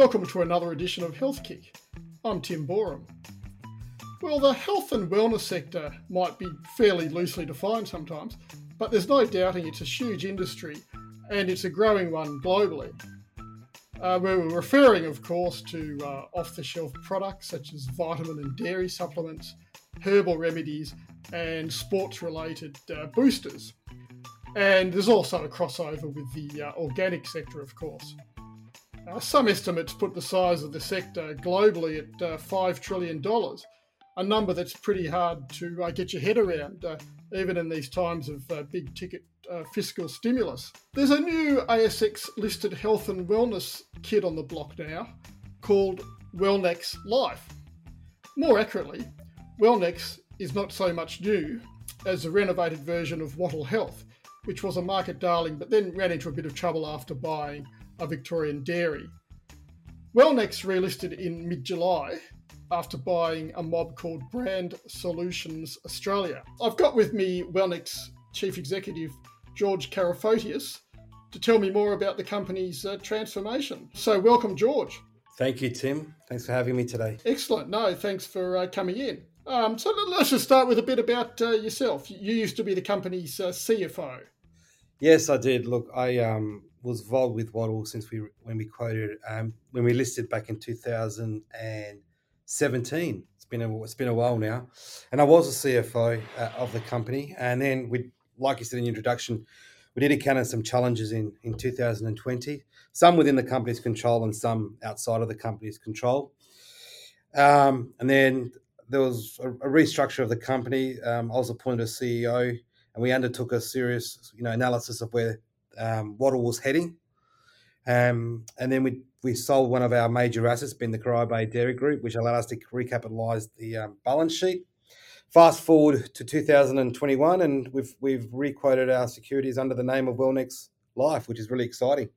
Welcome to another edition of Health Kick. I'm Tim Boreham. Well, the health and wellness sector might be fairly loosely defined sometimes, but there's no doubting it's a huge industry and it's a growing one globally. Uh, we're referring, of course, to uh, off the shelf products such as vitamin and dairy supplements, herbal remedies, and sports related uh, boosters. And there's also a crossover with the uh, organic sector, of course. Uh, some estimates put the size of the sector globally at uh, $5 trillion, a number that's pretty hard to uh, get your head around, uh, even in these times of uh, big ticket uh, fiscal stimulus. There's a new ASX listed health and wellness kit on the block now called Wellnex Life. More accurately, Wellnex is not so much new as a renovated version of Wattle Health, which was a market darling but then ran into a bit of trouble after buying a Victorian dairy. Wellnex relisted in mid July after buying a mob called Brand Solutions Australia. I've got with me Wellnex Chief Executive George Karafotias to tell me more about the company's uh, transformation. So, welcome, George. Thank you, Tim. Thanks for having me today. Excellent. No, thanks for uh, coming in. Um, so, let's just start with a bit about uh, yourself. You used to be the company's uh, CFO. Yes, I did. Look, I um, was involved with Wattle since we when we quoted um, when we listed back in 2017. It's been a it's been a while now, and I was a CFO uh, of the company. And then we, like you said in the introduction, we did encounter some challenges in in 2020, some within the company's control and some outside of the company's control. Um, and then there was a, a restructure of the company. Um, I was appointed as CEO, and we undertook a serious, you know, analysis of where um, Wattle was heading. Um, and then we we sold one of our major assets, being the Corio Bay Dairy Group, which allowed us to recapitalise the um, balance sheet. Fast forward to 2021, and we've we've requoted our securities under the name of Wellnex Life, which is really exciting.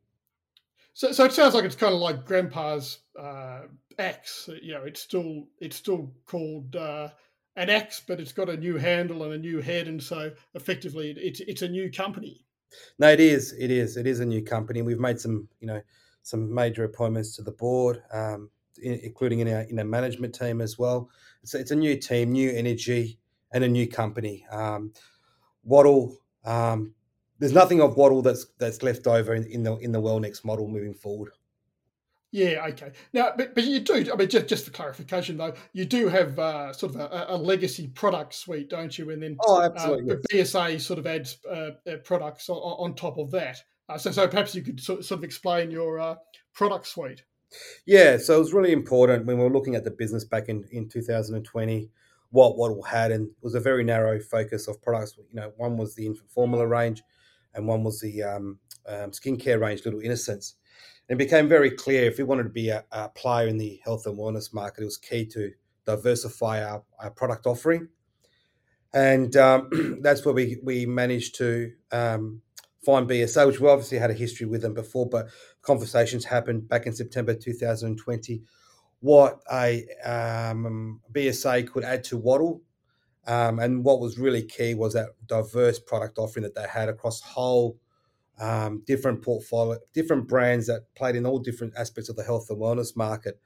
So, so it sounds like it's kind of like Grandpa's uh, X. You know, it's still it's still called uh, an X, but it's got a new handle and a new head, and so effectively, it's it's a new company. No, it is. It is. It is a new company. We've made some, you know, some major appointments to the board, um, including in our in our management team as well. It's it's a new team, new energy, and a new company. Um, Wattle. Um, there's nothing of Wattle that's that's left over in, in the in the Wellnex model moving forward. Yeah, okay. Now, but, but you do, I mean, just, just for clarification though, you do have uh, sort of a, a, legacy product suite, don't you? And then oh, absolutely. Uh, BSA sort of adds uh, uh, products on, on, top of that. Uh, so, so perhaps you could sort, sort of explain your uh, product suite. Yeah, so it was really important when we were looking at the business back in, in 2020 what Wattle had, and it was a very narrow focus of products. You know, one was the infant formula range, and one was the um, um, skincare range, Little Innoscent it became very clear if we wanted to be a, a, player in the health and wellness market, it was key to diversify our, our product offering. And um, that's where we, we managed to um, find BSA, which we obviously had a history with them before, but conversations happened back in September 2020. What a um, BSA could add to Wattle. Um, and what was really key was that diverse product offering that they had across whole um, different portfolio, different brands that played in all different aspects of the health and wellness market.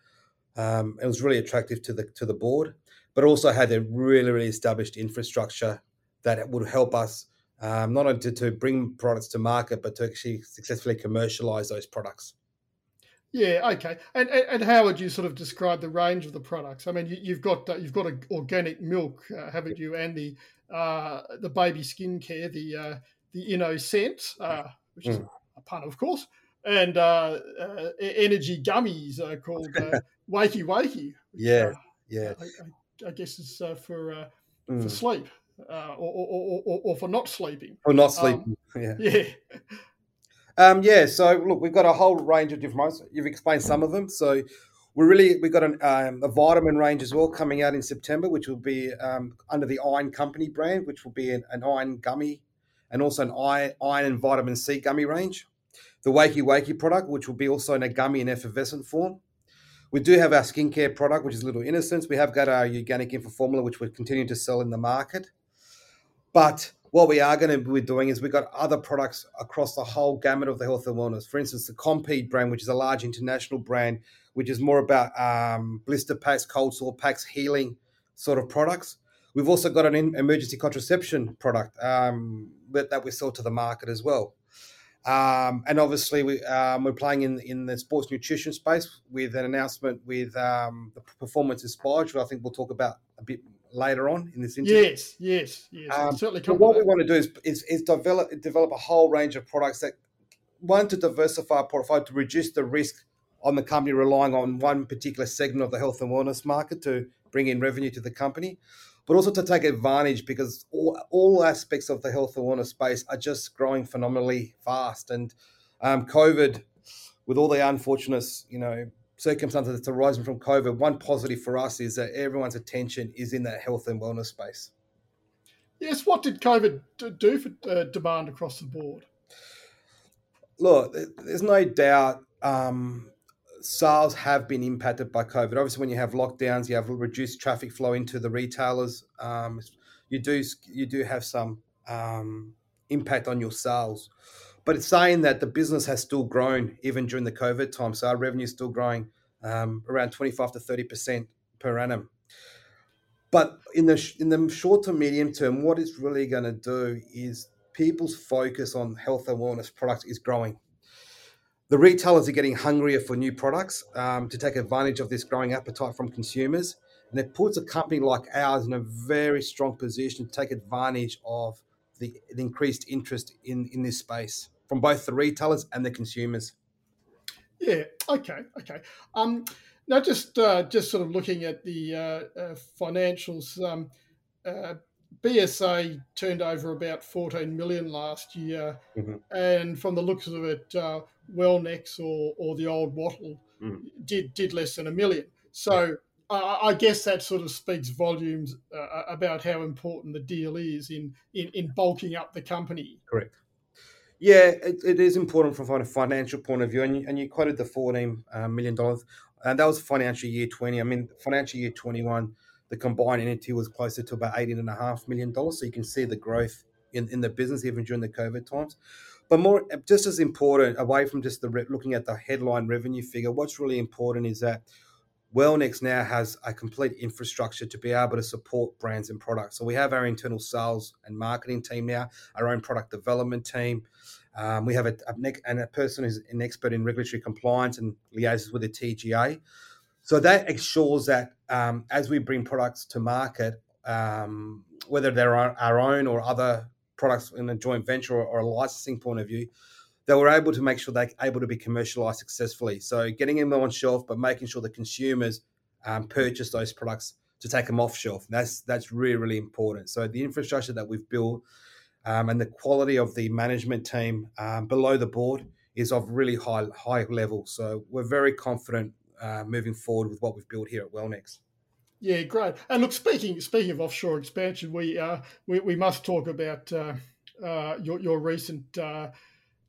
Um, it was really attractive to the to the board, but also had a really really established infrastructure that would help us um, not only to, to bring products to market, but to actually successfully commercialize those products. Yeah, okay. And, and, and how would you sort of describe the range of the products? I mean, you, have got uh, you've got a, organic milk, uh, haven't you, and the uh, the baby skincare, the uh, the InnoScent, uh, which is mm. a pun, of course, and uh, uh, energy gummies uh, called uh, Wakey Wakey. yeah, uh, yeah. I, I, I, guess it's uh, for mm. for sleep or, or, or, or, for not sleeping. Or not um, sleeping. Um, yeah. Yeah. Um, yeah, so look, we've got a whole range of different ones. You've explained some of them. So we're really we've got an, um, a vitamin range as well coming out in September, which will be um, under the Iron Company brand, which will be an, an iron gummy and also an iron, and vitamin C gummy range. The Wakey Wakey product, which will be also in a gummy and effervescent form. We do have our skincare product, which is Little Innoscent. We have got our organic infant formula, which we're continuing to sell in the market. But what we are going to be doing is we've got other products across the whole gamut of the health and wellness. For instance, the Compeed brand, which is a large international brand, which is more about um, blister packs, cold sore packs, healing sort of products. We've also got an emergency contraception product um, that we sell to the market as well. Um, and obviously, we, um, we're playing in, in the sports nutrition space with an announcement with um, the Performance Inspired, which I think we'll talk about a bit later on in this interview. Yes, yes, yes. Um, certainly. But what we want to do is, is, is develop develop a whole range of products that one to diversify our portfolio to reduce the risk on the company relying on one particular segment of the health and wellness market to bring in revenue to the company, but also to take advantage because all, all aspects of the health and wellness space are just growing phenomenally fast. And um, COVID, with all the unfortunate, you know, circumstances that's arising from COVID, one positive for us is that everyone's attention is in that health and wellness space. Yes, what did COVID do for uh, demand across the board? Look, there's no doubt um, sales have been impacted by COVID. Obviously, when you have lockdowns, you have reduced traffic flow into the retailers. Um, you do you do have some um, impact on your sales. But it's saying that the business has still grown even during the COVID time. So our revenue is still growing um, around 25 to 30% per annum. But in the in the short to medium term, what it's really going to do is people's focus on health and wellness products is growing. The retailers are getting hungrier for new products um, to take advantage of this growing appetite from consumers, and it puts a company like ours in a very strong position to take advantage of the, the increased interest in in this space from both the retailers and the consumers. Yeah. Okay. Okay. Um, now, just uh, just sort of looking at the uh, uh, financials, um, uh, BSA turned over about 14 million last year, mm-hmm. and from the looks of it, uh, Wellnex or or the old Wattle mm. did did less than a million. So. I guess that sort of speaks volumes uh, about how important the deal is in, in, in bulking up the company. Correct. Yeah, it, it is important from a financial point of view, and you, and you quoted the fourteen uh, dollars, and that was financial year twenty. I mean, financial year twenty one, the combined entity was closer to about eighteen and a half million dollars. So you can see the growth in, in the business even during the COVID times. But more, just as important, away from just the looking at the headline revenue figure, what's really important is that Wellnex now has a complete infrastructure to be able to support brands and products. So we have our internal sales and marketing team now, our own product development team. Um, we have a, a, and a person who's an expert in regulatory compliance and liaises with the TGA. So that ensures that um, as we bring products to market, um, whether they're our own or other products in a joint venture or, or a licensing point of view, they were able to make sure they're able to be commercialized successfully. So getting them on shelf, but making sure the consumers um, purchase those products to take them off shelf. That's that's really really important. So the infrastructure that we've built um, and the quality of the management team um, below the board is of really high high level. So we're very confident uh, moving forward with what we've built here at Wellnex. Yeah, great. And look, speaking speaking of offshore expansion, we uh, we, we must talk about uh, uh your your recent uh,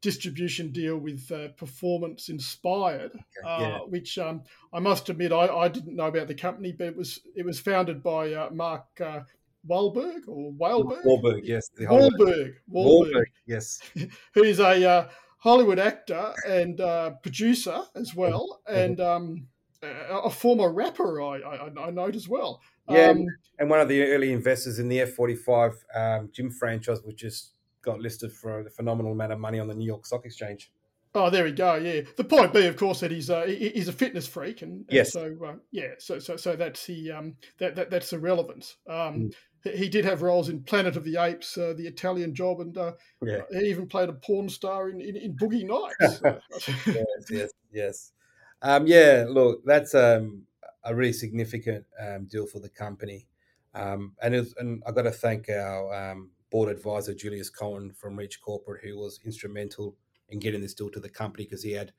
distribution deal with uh, Performance Inspired, uh, yeah. which um, I must admit I, I, didn't know about the company, but it was it was founded by uh, Mark uh, Wahlberg or Wahlberg. Wahlberg, yes. Wahlberg. Wahlberg. yes. who's a uh, Hollywood actor and uh, producer as well, and um, a former rapper I, I, I note as well. Yeah, um, and one of the early investors in the F45 um, gym franchise, which just got listed for a phenomenal amount of money on the New York Stock Exchange. Oh, there we go. Yeah, the point being, of course, that he's uh, he's a fitness freak, and, and yes. so uh, yeah, so so so that's the um that, that that's the relevance. Um, mm. He did have roles in Planet of the Apes, uh, The Italian Job, and uh, yeah. he even played a porn star in in, in Boogie Nights. yes, yes, yes. Um, yeah, look, that's um, a really significant um, deal for the company, um, and was, and I got to thank our um, board advisor Julius Cohen from Reach Corporate, who was instrumental in getting this deal to the company because he had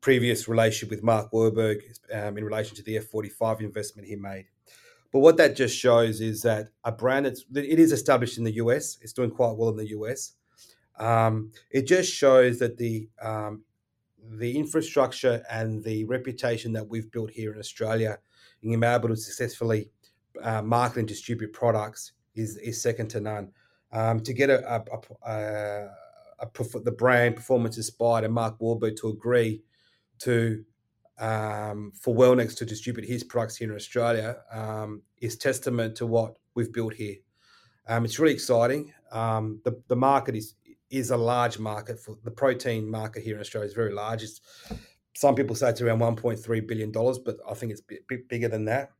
previous relationship with Mark Wahlberg um, in relation to the F45 investment he made. But what that just shows is that a brand that's it is established in the US, it's doing quite well in the US. Um, it just shows that the um, the infrastructure and the reputation that we've built here in Australia in being able to successfully uh, market and distribute products is is second to none. Um, to get a, a, a, a, a, the brand Performance Inspired and Mark Wahlberg to agree to um, for Wellnex to distribute his products here in Australia um, is testament to what we've built here. Um, it's really exciting. Um, the the market is is a large market for the protein market here in Australia is very large. It's, some people say it's around 1.3 billion dollars, but I think it's a bit, bit, bigger than that.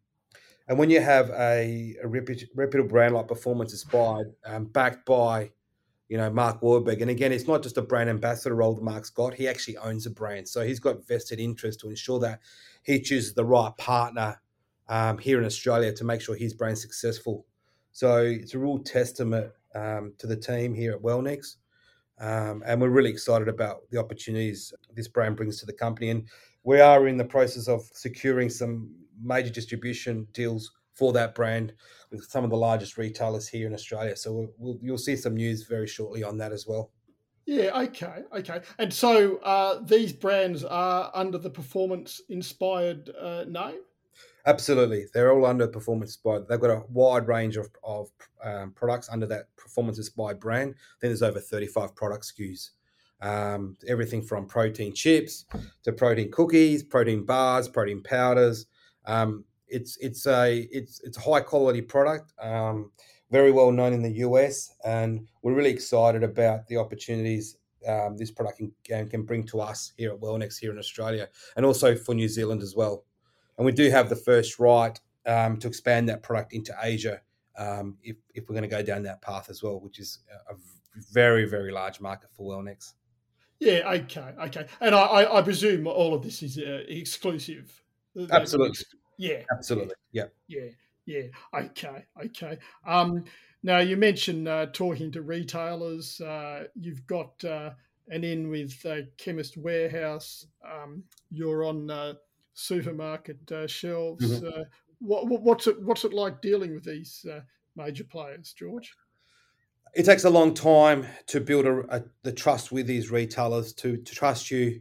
And when you have a, a reputable brand like Performance Inspired, um, backed by you know, Mark Wahlberg. And again, it's not just a brand ambassador role that Mark's got. He actually owns a brand. So he's got vested interest to ensure that he chooses the right partner um, here in Australia to make sure his brand's successful. So it's a real testament um, to the team here at Wellnex. Um, and we're really excited about the opportunities this brand brings to the company. And we are in the process of securing some major distribution deals for that brand with some of the largest retailers here in Australia. So we'll, we'll, you'll see some news very shortly on that as well. Yeah, okay, okay. And so uh, these brands are under the performance inspired uh, name? Absolutely. They're all under performance inspired. They've got a wide range of, of um, products under that performance inspired brand. I think there's over 35 product SKUs. Um, everything from protein chips to protein cookies, protein bars, protein powders. Um, it's it's a it's it's a high quality product, um, very well known in the US, and we're really excited about the opportunities um, this product can, can bring to us here at Wellnex here in Australia, and also for New Zealand as well. And we do have the first right um, to expand that product into Asia um, if if we're going to go down that path as well, which is a very very large market for Wellnex. Yeah, okay, okay, and I, I, presume all of this is uh, exclusive. Absolutely. Yeah. Absolutely. Yeah. Yeah. Yeah. Okay. Okay. Um, now you mentioned uh, talking to retailers. Uh, you've got uh, an in with Chemist Warehouse. Um, you're on uh, supermarket uh, shelves. Mm-hmm. Uh, what, what's it What's it like dealing with these major players, George? It takes a long time to build a, a, the trust with these retailers to to trust you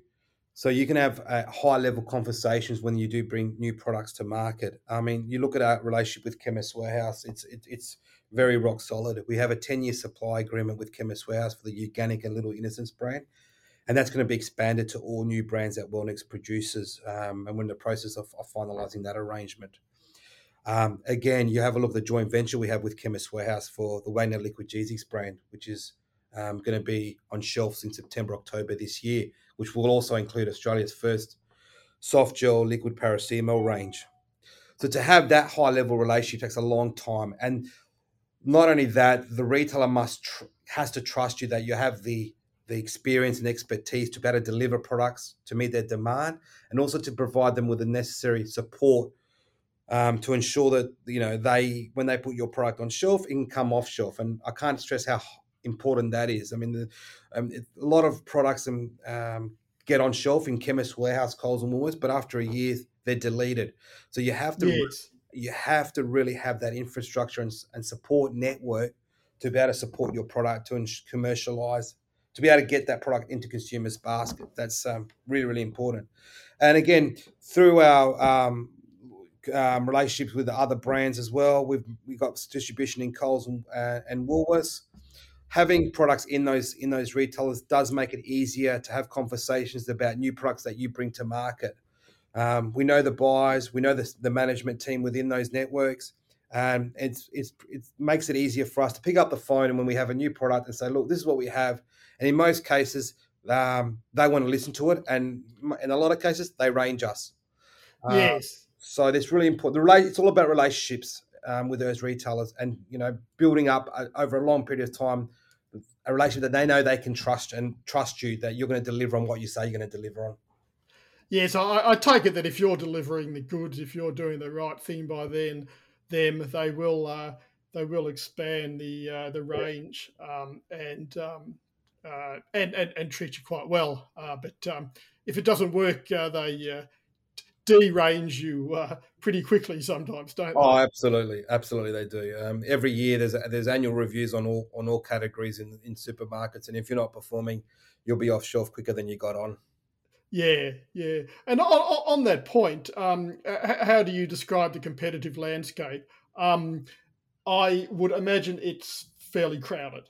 so you can have uh, high level conversations when you do bring new products to market. I mean, you look at our relationship with Chemist Warehouse; it's it, it's very rock solid. We have a ten year supply agreement with Chemist Warehouse for the organic and Little Innoscent brand, and that's going to be expanded to all new brands that Wellnex produces. Um, and we're in the process of, of finalising that arrangement. Um, again, you have a look at the joint venture we have with Chemist Warehouse for the Wagner Liquigesics brand, which is um, going to be on shelves in September, October this year which will also include Australia's first soft gel liquid paracetamol range. So to have that high level relationship takes a long time, and not only that, the retailer must tr- has to trust you that you have the the experience and expertise to be able to deliver products to meet their demand, and also to provide them with the necessary support um, to ensure that you know they when they put your product on shelf, it can come off shelf. And I can't stress how important that is. I mean, the, um, it, a lot of products um, um, get on shelf in chemist warehouse, Coles and Woolworths, but after a year they're deleted. So you have to yes. you have to really have that infrastructure and, and, support network to be able to support your product to commercialize, to be able to get that product into consumers' basket. That's um, really really important. And again, through our um, um, relationships with the other brands as well. We've we got distribution in Coles and, uh, and Woolworths having products in those in those retailers does make it easier to have conversations about new products that you bring to market. Um, we know the buyers, we know the, the management team within those networks, and it's, it's it makes it easier for us to pick up the phone and when we have a new product and say, look, this is what we have, and in most cases, um, they want to listen to it, and in a lot of cases, they range us. Uh, yes. So that's really important. The it's all about relationships um, with those retailers, and you know, building up uh, over a long period of time a relationship that they know they can trust and trust you that you're going to deliver on what you say you're going to deliver on. Yes, I, I take it that if you're delivering the goods, if you're doing the right thing by then, them they will uh, they will expand the uh, the range um, and um, uh, and, and and treat you quite well. Uh, but um, if it doesn't work, uh, they uh, derange you uh, pretty quickly sometimes, don't they? Oh, absolutely, absolutely, they do. Um, every year there's there's annual reviews on all on all categories in in supermarkets, and if you're not performing, you'll be off shelf quicker than you got on. Yeah, yeah. And on, on that point, um, how do you describe the competitive landscape? Um, I would imagine it's fairly crowded.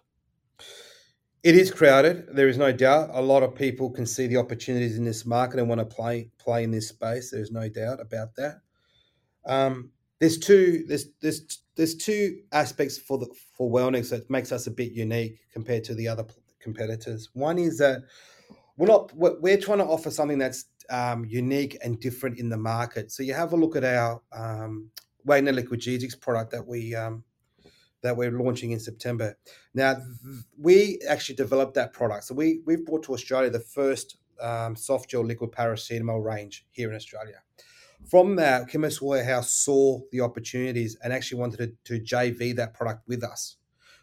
It is crowded. There is no doubt. A lot of people can see the opportunities in this market and want to play play in this space. There's no doubt about that. Um, there's two there's there's there's two aspects for the for Wellnex that makes us a bit unique compared to the other competitors. One is that we're not we're trying to offer something that's um, unique and different in the market. So you have a look at our um, Wagner Liquigesic product that we um, that we're launching in September. Now, we actually developed that product. So we, we've brought to Australia the first um, soft gel liquid paracetamol range here in Australia. From that, Chemist Warehouse saw the opportunities and actually wanted to, to JV that product with us.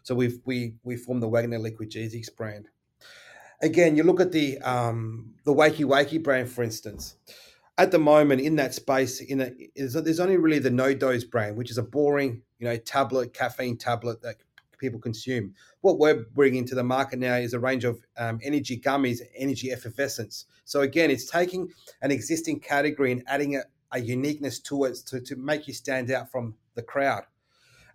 So we've, we we formed the Wagner Liquigesic brand. Again, you look at the um, the Wakey Wakey brand, for instance at the moment in that space, in a, there's only really the No Doz brand, which is a boring, you know, tablet, caffeine tablet that people consume. What we're bringing to the market now is a range of um, energy gummies, energy effervescence. So again, it's taking an existing category and adding a, a uniqueness to it to, to make you stand out from the crowd.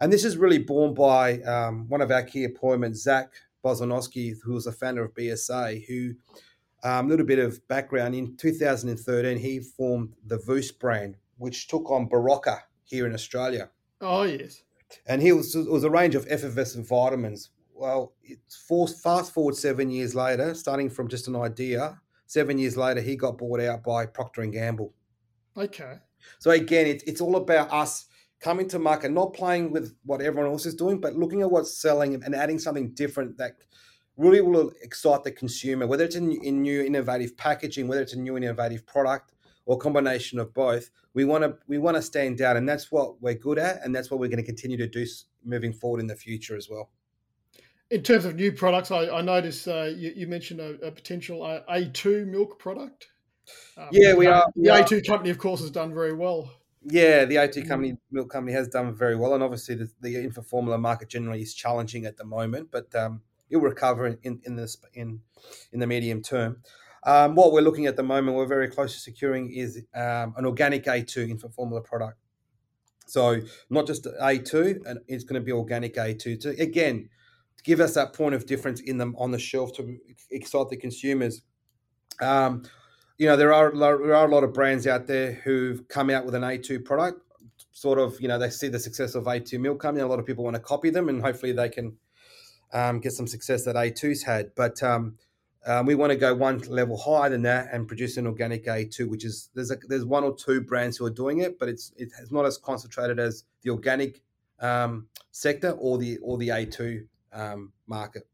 And this is really born by um, one of our key appointments, Zach Bozanowski, who was a founder of BSA, who a um, little bit of background in 2013, he formed the Voost brand, which took on Berocca here in Australia. Oh, yes. And he was, it was a range of effervescent vitamins. Well, it's fast forward seven years later, starting from just an idea. Seven years later, he got bought out by Procter and Gamble. Okay. So again, it's it's all about us coming to market, not playing with what everyone else is doing, but looking at what's selling and adding something different that really will excite the consumer, whether it's in, in new innovative packaging, whether it's a new innovative product, or combination of both. We want to we want to stand out, and that's what we're good at, and that's what we're going to continue to do moving forward in the future as well. In terms of new products, I, I noticed uh, you, you, mentioned a, a potential uh, A2 milk product. Um, yeah, we are. The A2 company, of course, has done very well. Yeah, the A2 mm. company, milk company, has done very well, and obviously the, the infant formula market generally is challenging at the moment. But um, it'll recover in in this in in the medium term. Um, what we're looking at the moment, we're very close to securing is um, an organic A2 infant formula product. So not just A2, and it's going to be organic A2 to again give us that point of difference in them on the shelf to excite the consumers. Um, you know, there are there are a lot of brands out there who've come out with an A2 product. Sort of, you know, they see the success of A2 milk coming. A lot of people want to copy them, and hopefully they can um, get some success that A2's had. But um, um, we want to go one level higher than that and produce an organic A2, which is there's a, there's one or two brands who are doing it, but it's it's not as concentrated as the organic um, sector or the or the A2 um, market.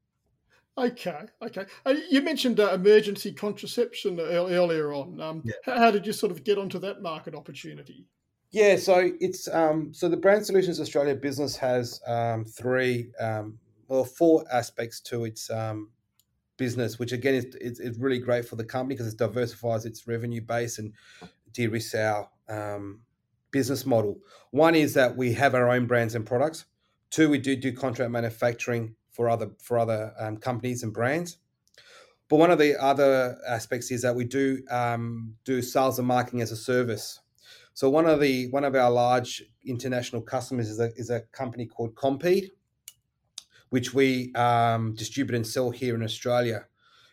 Okay, okay. Uh, you mentioned uh, emergency contraception earlier on. Um, yeah. How did you sort of get onto that market opportunity? Yeah, so it's um, so the Brand Solutions Australia business has um, three um, well, four aspects to its um, business, which again is it's, it's, really great for the company because it diversifies its revenue base and de-risks our um, business model. One is that we have our own brands and products. Two, we do do contract manufacturing for other for other um, companies and brands. But one of the other aspects is that we do um, do sales and marketing as a service. So one of the one of our large international customers is a is a company called Compeed which we um, distribute and sell here in Australia.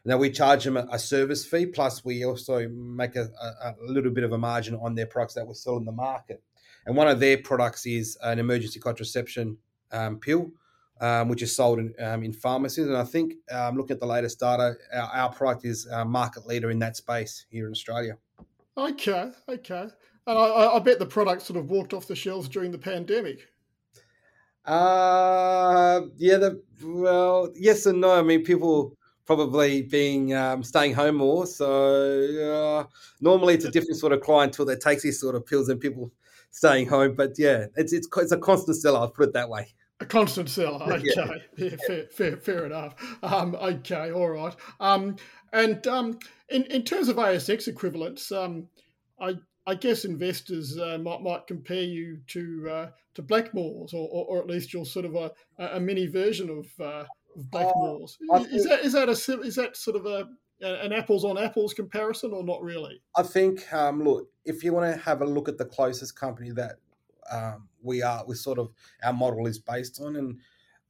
Now we charge them a, a service fee, plus we also make a, a, a, little bit of a margin on their products that we sell in the market. And one of their products is an emergency contraception um, pill, um, which is sold in, um, in, pharmacies. And I think, um, looking at the latest data, our, our product is a market leader in that space here in Australia. Okay, okay. And I, I bet the product sort of walked off the shelves during the pandemic. Uh, yeah, the, well, yes and no. I mean, people probably being um, staying home more. So uh, normally it's a different sort of clientele that takes these sort of pills and people staying home. But yeah, it's it's it's a constant seller. I'll put it that way. A constant seller. Okay, yeah. yeah fair, fair, fair enough. Um, okay, all right. Um, and um, in in terms of ASX equivalents, um, I I guess investors uh, might might compare you to uh, to Blackmores, or, or, or, at least you're sort of a, a mini version of, uh, of Blackmores. Uh, is that is that a is that sort of a an apples on apples comparison, or not really? I think um, look, if you want to have a look at the closest company that um, we are, we sort of our model is based on, and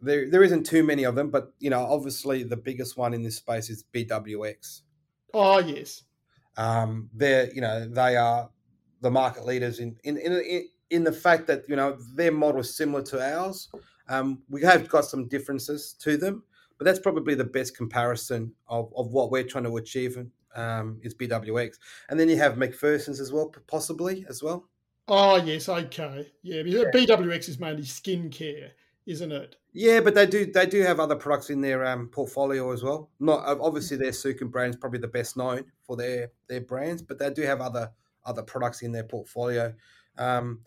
there there isn't too many of them, but you know, obviously the biggest one in this space is BWX. Oh yes. Um, they're you know they are the market leaders in in in, in the fact that you know their model is similar to ours. Um, we have got some differences to them, but that's probably the best comparison of, of what we're trying to achieve um, is BWX. And then you have McPherson's as well, possibly as well. Oh yes, okay, yeah. yeah. BWX is mainly skincare, isn't it? Yeah, but they do they do have other products in their um, portfolio as well. Not obviously their Sukin brand is probably the best known for their their brands, but they do have other other products in their portfolio. Um,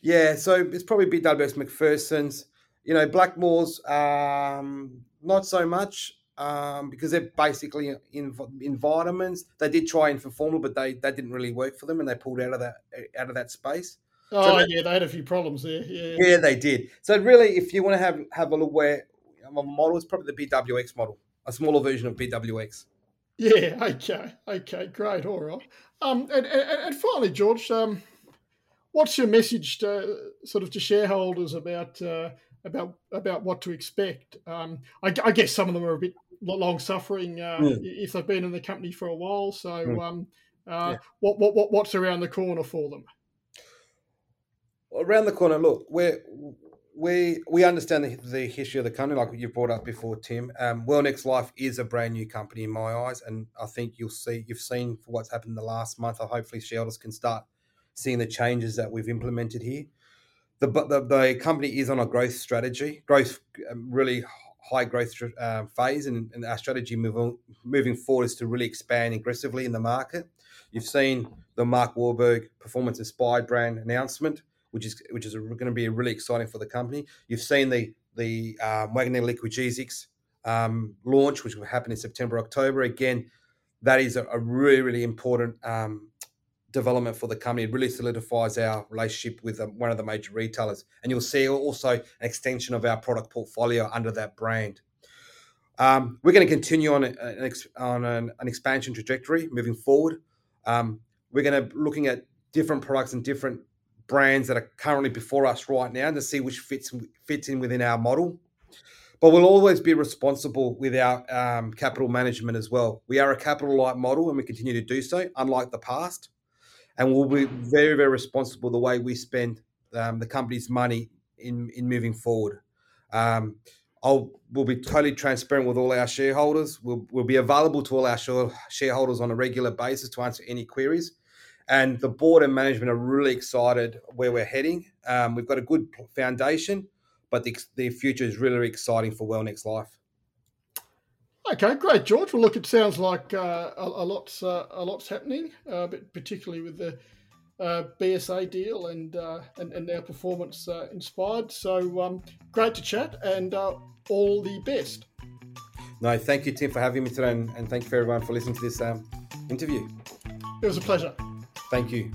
yeah, so it's probably BWX McPherson's. You know, Blackmores, um, not so much um, because they're basically in, in vitamins. They did try Informula, but they, they didn't really work for them, and they pulled out of that out of that space. Oh so yeah, they had a few problems there. Yeah, yeah, they did. So really, if you want to have have a look where a model is probably the BWX model, a smaller version of BWX. Yeah. Okay. Okay. Great. All right. Um, and, and, and finally, George, um, what's your message to sort of to shareholders about uh, about about what to expect? Um, I, I, guess some of them are a bit long suffering uh, yeah. if they've been in the company for a while. So, mm. um, uh, yeah. what, what what what's around the corner for them? Around the corner, look, we're we we understand the, the, history of the company, like you brought up before, Tim. Um, Wellnex Life is a brand new company in my eyes, and I think you'll see you've seen for what's happened in the last month. hopefully shareholders can start seeing the changes that we've implemented here. The the, the company is on a growth strategy, growth um, really high growth uh, phase, and, and, our strategy moving moving forward is to really expand aggressively in the market. You've seen the Mark Wahlberg Performance Inspired brand announcement which is which is going to be really exciting for the company. You've seen the the um, Wagner Liquigesics um, launch, which will happen in September October. Again, that is a, a really really important um, development for the company. It really solidifies our relationship with um, one of the major retailers, and you'll see also an extension of our product portfolio under that brand. Um, we're going to continue on, an, on an, an, expansion trajectory moving forward. Um, we're going to looking at different products and different brands that are currently before us right now to see which fits fits in within our model. But we'll always be responsible with our um, capital management as well. We are a capital light model and we continue to do so, unlike the past. And we'll be very, very responsible the way we spend um, the company's money in, in moving forward. Um, I'll, we'll be totally transparent with all our shareholders. We'll, we'll be available to all our shareholders on a regular basis to answer any queries and the board and management are really excited where we're heading. Um, we've got a good foundation, but the, the future is really, really exciting for Wellnex Life. Okay, great, George. Well, look, it sounds like uh, a, a, lot's uh, a lot's happening, uh, but particularly with the uh, BSA deal and, uh, and and now performance uh, inspired. So um, great to chat, and all the best. No, thank you, Tim, for having me today, and, and thank you for everyone for listening to this um, interview. It was a pleasure. Thank you.